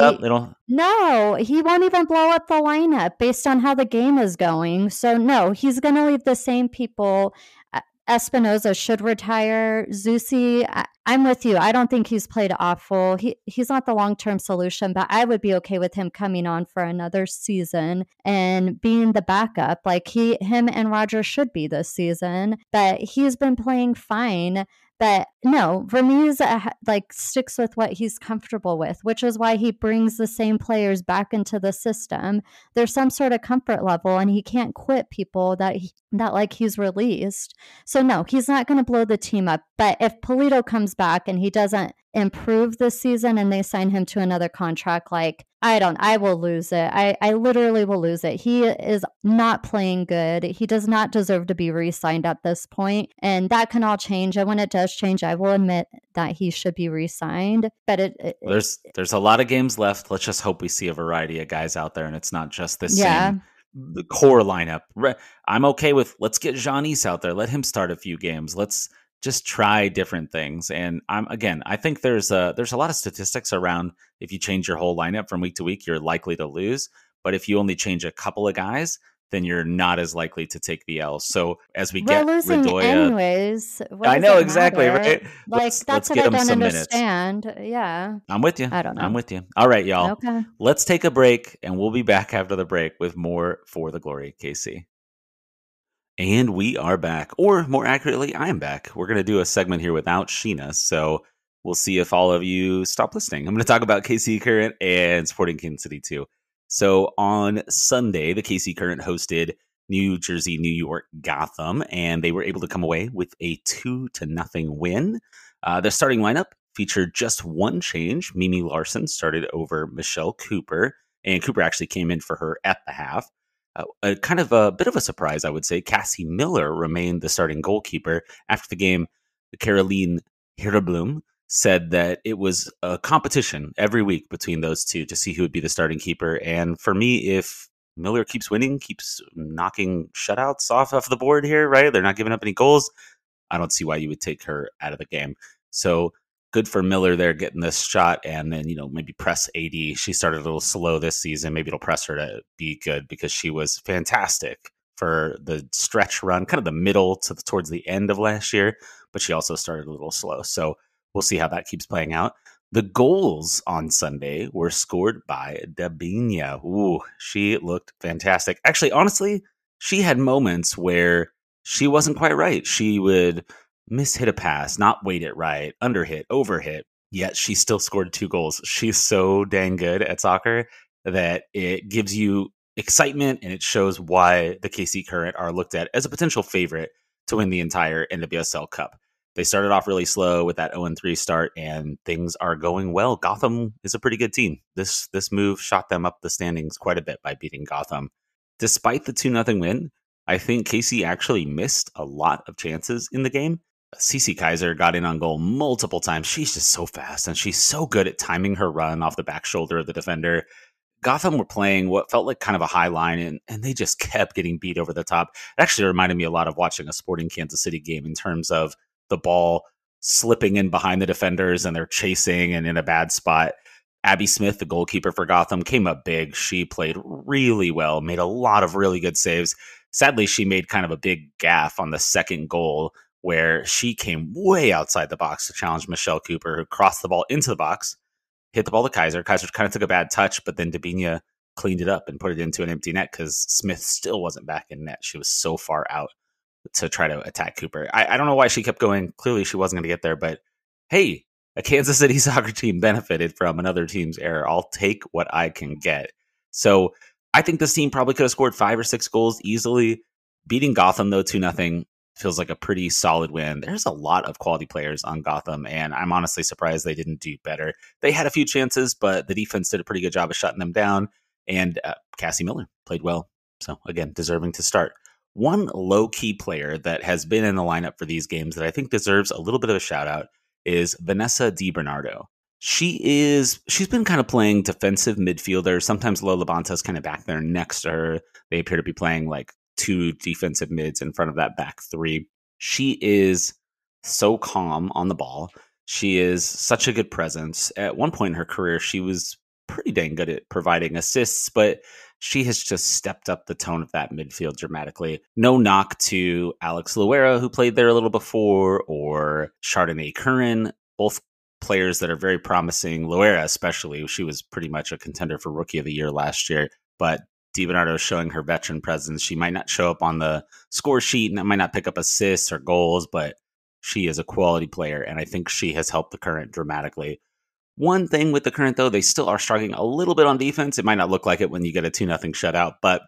no, he won't even blow up the lineup based on how the game is going. So no, he's going to leave the same people uh, Espinoza should retire. Zusi, I, am with you. I don't think he's played awful. He he's not the long term solution, but I would be okay with him coming on for another season and being the backup. Like he, him, and Roger should be this season. But he's been playing fine. But no, Vermes uh, like sticks with what he's comfortable with, which is why he brings the same players back into the system. There's some sort of comfort level, and he can't quit people that he, that like he's released. So no, he's not going to blow the team up. But if Pulido comes back and he doesn't improve this season and they sign him to another contract, like I don't, I will lose it. I, I literally will lose it. He is not playing good. He does not deserve to be re signed at this point, And that can all change. And when it does change, I will admit that he should be re signed. But it, it, there's there's a lot of games left. Let's just hope we see a variety of guys out there and it's not just this yeah. same the core lineup. I'm okay with let's get Jean-Yves out there. Let him start a few games. Let's just try different things. And I'm again, I think there's a there's a lot of statistics around if you change your whole lineup from week to week, you're likely to lose. But if you only change a couple of guys, then you're not as likely to take the L. So as we We're get Radoja, anyways. I know exactly matter? right. Like let's, that's let's what I don't understand. Minutes. Yeah, I'm with you. I don't know. I'm with you. All right, y'all. Okay. Let's take a break, and we'll be back after the break with more for the glory, KC. And we are back, or more accurately, I am back. We're going to do a segment here without Sheena, so we'll see if all of you stop listening. I'm going to talk about KC Current and Sporting Kansas City too. So on Sunday, the KC Current hosted New Jersey, New York, Gotham, and they were able to come away with a two to nothing win. Uh, their starting lineup featured just one change. Mimi Larson started over Michelle Cooper, and Cooper actually came in for her at the half. Uh, a kind of a bit of a surprise, I would say. Cassie Miller remained the starting goalkeeper after the game. Caroline Hirblum said that it was a competition every week between those two to see who would be the starting keeper. And for me, if Miller keeps winning, keeps knocking shutouts off of the board here, right? They're not giving up any goals. I don't see why you would take her out of the game. So good for Miller there getting this shot and then, you know, maybe press AD. She started a little slow this season. Maybe it'll press her to be good because she was fantastic for the stretch run, kind of the middle to the, towards the end of last year, but she also started a little slow. So we'll see how that keeps playing out. The goals on Sunday were scored by Debinha. Ooh, she looked fantastic. Actually, honestly, she had moments where she wasn't quite right. She would mishit a pass, not weight it right, underhit, overhit, yet she still scored two goals. She's so dang good at soccer that it gives you excitement and it shows why the KC Current are looked at as a potential favorite to win the entire NWSL Cup. They started off really slow with that 0 3 start, and things are going well. Gotham is a pretty good team. This this move shot them up the standings quite a bit by beating Gotham. Despite the 2 0 win, I think KC actually missed a lot of chances in the game. Cece Kizer got in on goal multiple times. She's just so fast and she's so good at timing her run off the back shoulder of the defender. Gotham were playing what felt like kind of a high line and, and they just kept getting beat over the top. It actually reminded me a lot of watching a sporting Kansas City game in terms of the ball slipping in behind the defenders and they're chasing and in a bad spot. Abby Smith, the goalkeeper for Gotham, came up big. She played really well, made a lot of really good saves. Sadly, she made kind of a big gaff on the second goal where she came way outside the box to challenge Michelle Cooper, who crossed the ball into the box, hit the ball to Kizer. Kizer kind of took a bad touch, but then Debinha cleaned it up and put it into an empty net because Smith still wasn't back in net. She was so far out to try to attack Cooper. I, I don't know why she kept going. Clearly, she wasn't going to get there, but hey, a Kansas City soccer team benefited from another team's error. I'll take what I can get. So I think this team probably could have scored five or six goals easily. Beating Gotham though two nothing feels like a pretty solid win. There's a lot of quality players on Gotham, and I'm honestly surprised they didn't do better. They had a few chances, but the defense did a pretty good job of shutting them down. And uh, Cassie Miller played well, so again, deserving to start. One low key player that has been in the lineup for these games that I think deserves a little bit of a shout out is Vanessa DiBernardo. She is she's been kind of playing defensive midfielder. Sometimes Lo LaBonta's kind of back there next to her. They appear to be playing like two defensive mids in front of that back three. She is so calm on the ball. She is such a good presence. At one point in her career, she was pretty dang good at providing assists, but she has just stepped up the tone of that midfield dramatically. No knock to Alex Loera, who played there a little before, or Chardonnay Curran, both players that are very promising. Luera, especially, she was pretty much a contender for Rookie of the Year last year. But DiBernardo is showing her veteran presence. She might not show up on the score sheet and might not pick up assists or goals, but she is a quality player, and I think she has helped the current dramatically. One thing with the current, though, they still are struggling a little bit on defense. It might not look like it when you get a 2 0 shutout, but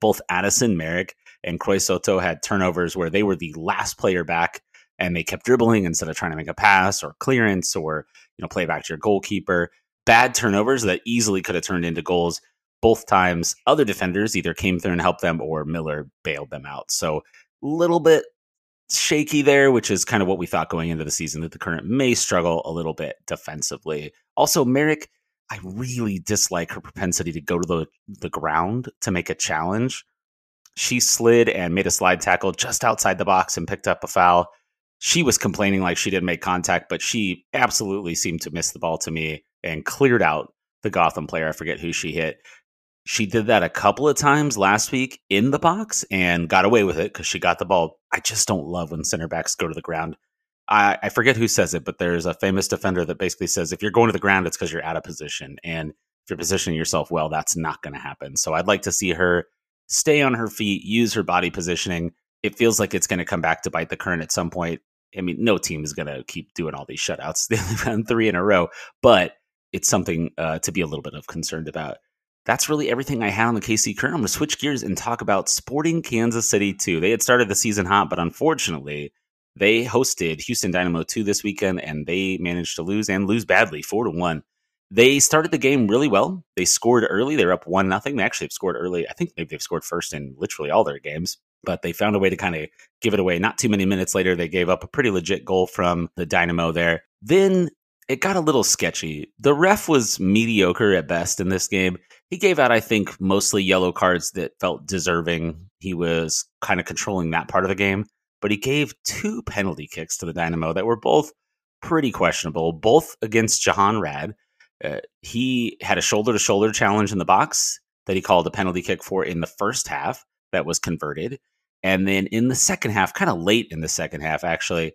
both Addison Merrick and Croy Soto had turnovers where they were the last player back and they kept dribbling instead of trying to make a pass or clearance or you know play back to your goalkeeper. Bad turnovers that easily could have turned into goals. Both times, other defenders either came through and helped them, or Miller bailed them out. So, a little bit shaky there, which is kind of what we thought going into the season that the current may struggle a little bit defensively. Also, Merrick, I really dislike her propensity to go to the the ground to make a challenge. She slid and made a slide tackle just outside the box and picked up a foul she was complaining like she didn't make contact, but she absolutely seemed to miss the ball to me and cleared out the Gotham player. I forget who she hit. She did that a couple of times last week in the box and got away with it because she got the ball. I just don't love when center backs go to the ground. I, I forget who says it, but there's a famous defender that basically says if you're going to the ground, it's because you're out of position. And if you're positioning yourself well, that's not going to happen. So I'd like to see her stay on her feet, use her body positioning. It feels like it's going to come back to bite the current at some point. I mean, no team is going to keep doing all these shutouts. They've three in a row, but it's something uh, to be a little bit of concerned about. That's really everything I had on the KC current. I'm going to switch gears and talk about Sporting Kansas City 2. They had started the season hot, but unfortunately, they hosted Houston Dynamo 2 this weekend and they managed to lose and lose badly, 4 to 1. They started the game really well. They scored early. They were up 1 nothing. They actually have scored early. I think maybe they've scored first in literally all their games but they found a way to kind of give it away. Not too many minutes later, they gave up a pretty legit goal from the Dynamo there. Then it got a little sketchy. The ref was mediocre at best in this game. He gave out, I think, mostly yellow cards that felt deserving. He was kind of controlling that part of the game, but he gave two penalty kicks to the Dynamo that were both pretty questionable, both against Jahan Rad. Uh, he had a shoulder to shoulder challenge in the box that he called a penalty kick for in the first half that was converted. And then in the second half, kind of late in the second half, actually,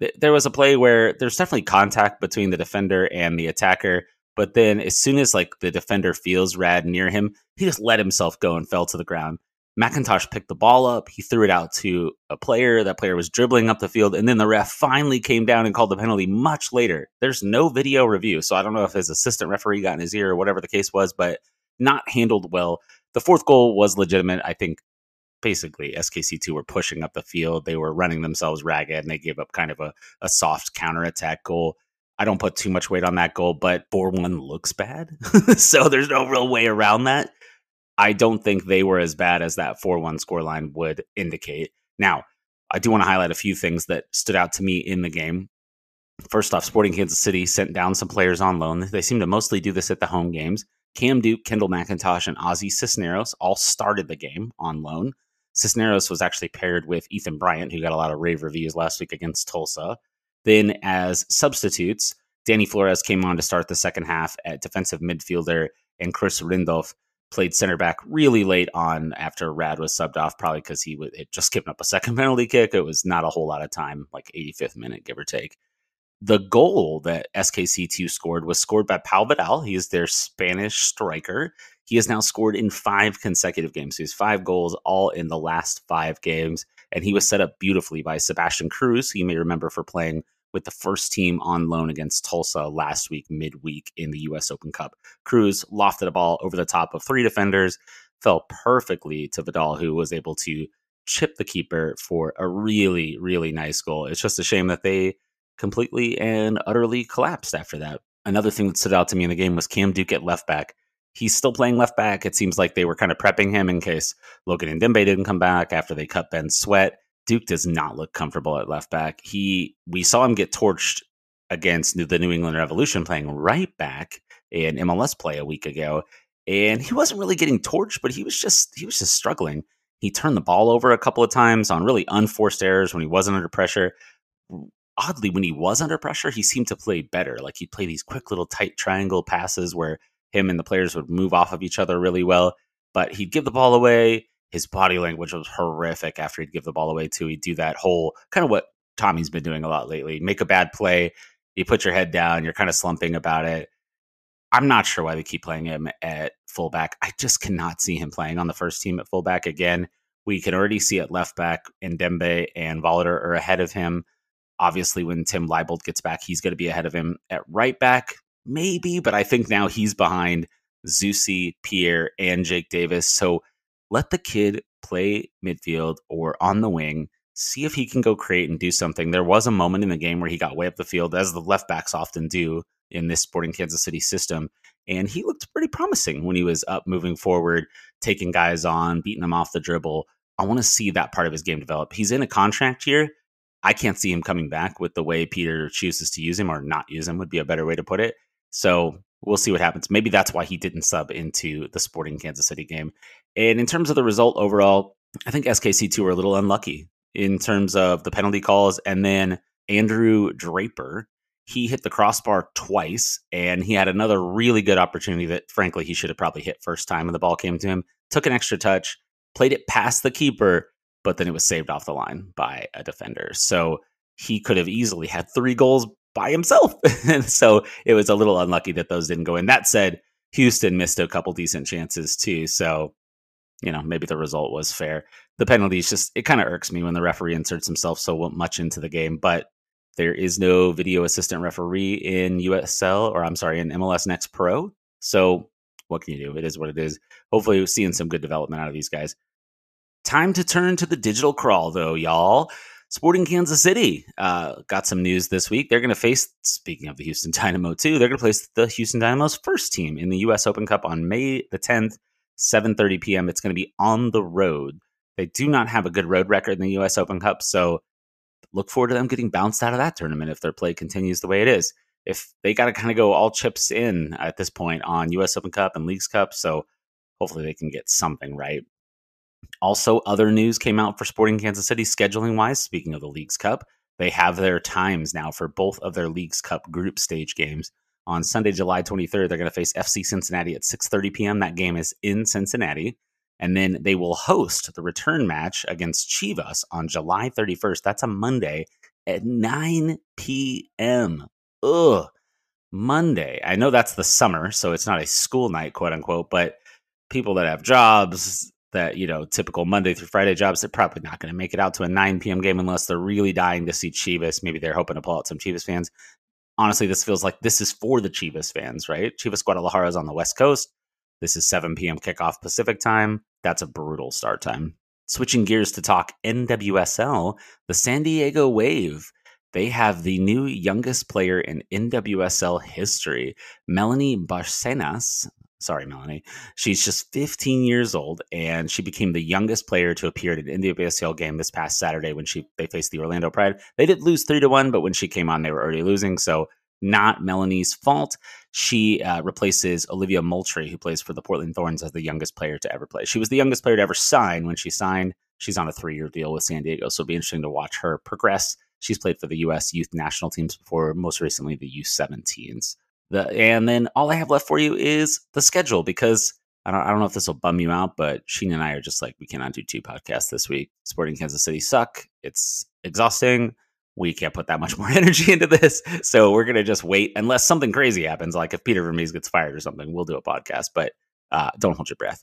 th- there was a play where there's definitely contact between the defender and the attacker. But then as soon as like the defender feels Rad near him, he just let himself go and fell to the ground. McIntosh picked the ball up. He threw it out to a player. That player was dribbling up the field. And then the ref finally came down and called the penalty much later. There's no video review. So I don't know if his assistant referee got in his ear or whatever the case was, but not handled well. The fourth goal was legitimate. I think basically SKC2 were pushing up the field. They were running themselves ragged and they gave up kind of a, a soft counterattack goal. I don't put too much weight on that goal, but 4 1 looks bad. so there's no real way around that. I don't think they were as bad as that 4 1 scoreline would indicate. Now, I do want to highlight a few things that stood out to me in the game. First off, Sporting Kansas City sent down some players on loan. They seem to mostly do this at the home games. Cam Duke, Kendall McIntosh, and Ozzy Cisneros all started the game on loan. Cisneros was actually paired with Ethan Bryant, who got a lot of rave reviews last week against Tulsa. Then, as substitutes, Danny Flores came on to start the second half at defensive midfielder, and Chris Rindolph played center back really late on after Rad was subbed off, probably because he had just given up a second penalty kick. It was not a whole lot of time, like 85th minute, give or take. The goal that SKC2 scored was scored by Pau Vidal. He is their Spanish striker. He has now scored in five consecutive games. He has five goals, all in the last five games. And he was set up beautifully by Sebastian Cruz, who you may remember for playing with the first team on loan against Tulsa last week, midweek in the U.S. Open Cup. Cruz lofted a ball over the top of three defenders, fell perfectly to Vidal, who was able to chip the keeper for a really, really nice goal. It's just a shame that they completely and utterly collapsed after that. Another thing that stood out to me in the game was Cam Duke at left back he's still playing left back. It seems like they were kind of prepping him in case Logan Ndenbe didn't come back after they cut Ben Sweat. Duke does not look comfortable at left back. He we saw him get torched against the New England Revolution playing right back in MLS play a week ago. And he wasn't really getting torched, but he was just he was just struggling. He turned the ball over a couple of times on really unforced errors when he wasn't under pressure. Oddly, when he was under pressure, he seemed to play better. Like he'd play these quick little tight triangle passes where him and the players would move off of each other really well. but he'd give the ball away. His body language was horrific after he'd give the ball away too. He'd do that whole kind of what Thommy's been doing a lot lately. Make a bad play, you put your head down, you're kind of slumping about it. I'm not sure why they keep playing him at fullback. I just cannot see him playing on the first team at fullback again. We can already see at left back, Ndenbe and Voloder are ahead of him. Obviously, when Tim Leibold gets back, he's going to be ahead of him at right back, maybe, but I think now he's behind Zusi, Pierre, and Jake Davis. So let the kid play midfield or on the wing see if he can go create and do something. There was a moment in the game where he got way up the field, as the left backs often do in this Sporting Kansas City system. And he looked pretty promising when he was up moving forward, taking guys on, beating them off the dribble. I want to see that part of his game develop. He's in a contract year. I can't see him coming back with the way Peter chooses to use him or not use him, would be a better way to put it. So we'll see what happens. Maybe that's why he didn't sub into the Sporting Kansas City game. And in terms of the result overall, I think SKC2 were a little unlucky in terms of the penalty calls. And then Andrew Draper, he hit the crossbar twice, and he had another really good opportunity that, frankly, he should have probably hit first time when the ball came to him. Took an extra touch, played it past the keeper, but then it was saved off the line by a defender. So he could have easily had three goals by himself. so it was a little unlucky that those didn't go in. That said, Houston missed a couple decent chances too. So, you know, maybe the result was fair the penalties just it kind of irks me when the referee inserts himself so much into the game. But there is no video assistant referee in USL or I'm sorry in MLS Next Pro. So what can you do? It is what it is. Hopefully, we're seeing some good development out of these guys. Time to turn to the digital crawl, though, y'all. Sporting Kansas City uh, got some news this week. They're going to face, speaking of the Houston Dynamo, too, they're going to place the Houston Dynamo's first team in the U.S. Open Cup on May the 10th, 7.30 p.m. It's going to be on the road. They do not have a good road record in the U.S. Open Cup, so look forward to them getting bounced out of that tournament if their play continues the way it is. If they got to kind of go all chips in at this point on U.S. Open Cup and Leagues Cup, so hopefully they can get something right. Also, other news came out for Sporting Kansas City scheduling wise. Speaking of the Leagues Cup, they have their times now for both of their Leagues Cup group stage games. On Sunday, July 23rd, they're going to face FC Cincinnati at 6:30 p.m. That game is in Cincinnati. And then they will host the return match against Chivas on July 31st. That's a Monday at 9 p.m. Ugh. Monday. I know that's the summer, so it's not a school night, quote unquote, but people that have jobs that, you know, typical Monday through Friday jobs, they're probably not going to make it out to a 9 p.m. game unless they're really dying to see Chivas. Maybe they're hoping to pull out some Chivas fans. Honestly, this feels like this is for the Chivas fans, right? Chivas Guadalajara is on the West Coast. This is 7 p.m. kickoff Pacific time. That's a brutal start time. Switching gears to talk NWSL, the San Diego Wave. They have the new youngest player in NWSL history, Melanie Barcenas. Sorry, Melanie. She's just 15 years old, and she became the youngest player to appear at an NWSL game this past Saturday when she they faced the Orlando Pride. They did lose three to one, but when she came on, they were already losing. So not Melanie's fault. She uh, replaces Olivia Moultrie, who plays for the Portland Thorns, as the youngest player to ever play. She was the youngest player to ever sign when she signed. She's on a three year deal with San Diego, so it'll be interesting to watch her progress. She's played for the U.S. youth national teams before, most recently the U17s. The, and then all I have left for you is the schedule because I don't, I don't know if this will bum you out, but Sheen and I are just like, we cannot do two podcasts this week. Sporting Kansas City suck. It's exhausting we can't put that much more energy into this. So we're going to just wait unless something crazy happens. Like if Peter Vermes gets fired or something, we'll do a podcast, but uh, don't hold your breath.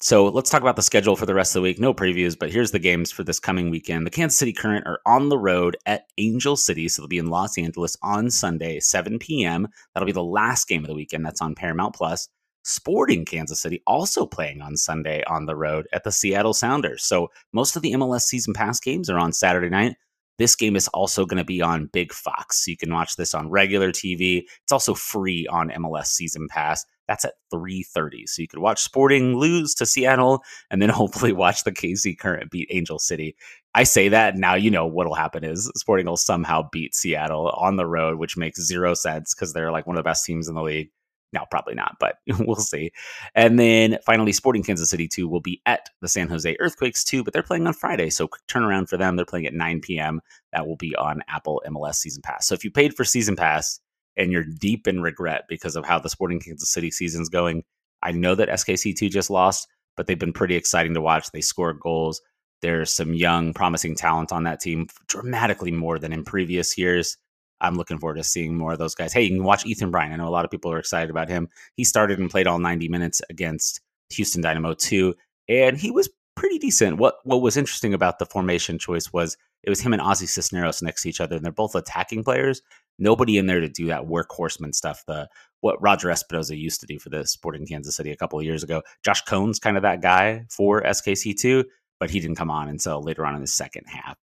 So let's talk about the schedule for the rest of the week. No previews, but here's the games for this coming weekend. The Kansas City Current are on the road at Angel City. So they'll be in Los Angeles on Sunday, 7 p.m. That'll be the last game of the weekend. That's on Paramount Plus. Sporting Kansas City also playing on Sunday on the road at the Seattle Sounders. So most of the MLS season pass games are on Saturday night. This game is also going to be on Big Fox. So you can watch this on regular TV. It's also free on MLS Season Pass. That's at 3:30. So you could watch Sporting lose to Seattle and then hopefully watch the KC Current beat Angel City. I say that now you know what'll happen is Sporting will somehow beat Seattle on the road, which makes zero sense because they're like one of the best teams in the league. No, probably not, but we'll see. And then finally, Sporting Kansas City 2 will be at the San Jose Earthquakes 2, but they're playing on Friday. So quick turnaround for them. They're playing at 9 p.m. That will be on Apple MLS Season Pass. So if you paid for Season Pass and you're deep in regret because of how the Sporting Kansas City season's going, I know that SKC2 just lost, but they've been pretty exciting to watch. They score goals. There's some young, promising talent on that team, dramatically more than in previous years. I'm looking forward to seeing more of those guys. Hey, you can watch Ethan Bryant. I know a lot of people are excited about him. He started and played all 90 minutes against Houston Dynamo 2, and he was pretty decent. What what was interesting about the formation choice was it was him and Ozzy Cisneros next to each other, and they're both attacking players. Nobody in there to do that workhorseman stuff. The what Roger Espinoza used to do for the Sporting Kansas City a couple of years ago. Josh Cohn's kind of that guy for SKC2, but he didn't come on until later on in the second half.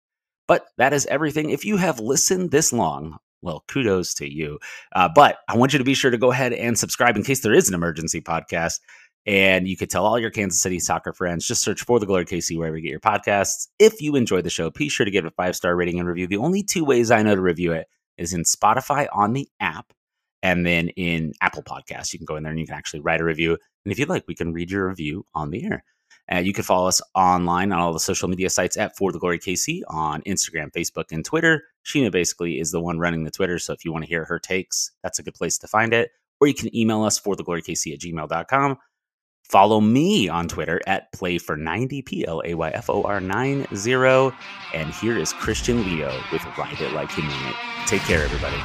But that is everything. If you have listened this long, well, kudos to you. Uh, but I want you to be sure to go ahead and subscribe in case there is an emergency podcast. And you could tell all your Kansas City soccer friends, just search for the Glory KC wherever you get your podcasts. If you enjoy the show, be sure to give it a five star rating and review. The only two ways I know to review it is in Spotify on the app and then in Apple Podcasts. You can go in there and you can actually write a review. And if you'd like, we can read your review on the air. Uh, you can follow us online on all the social media sites at For the Glory KC on Instagram, Facebook, and Twitter. Sheena basically is the one running the Twitter. So if you want to hear her takes, that's a good place to find it. Or you can email us for the glory KC at gmail.com. Follow me on Twitter at Play for 90 P L A Y F O R 90. And here is Christian Leo with Ride It Like You Mean It. Take care, everybody.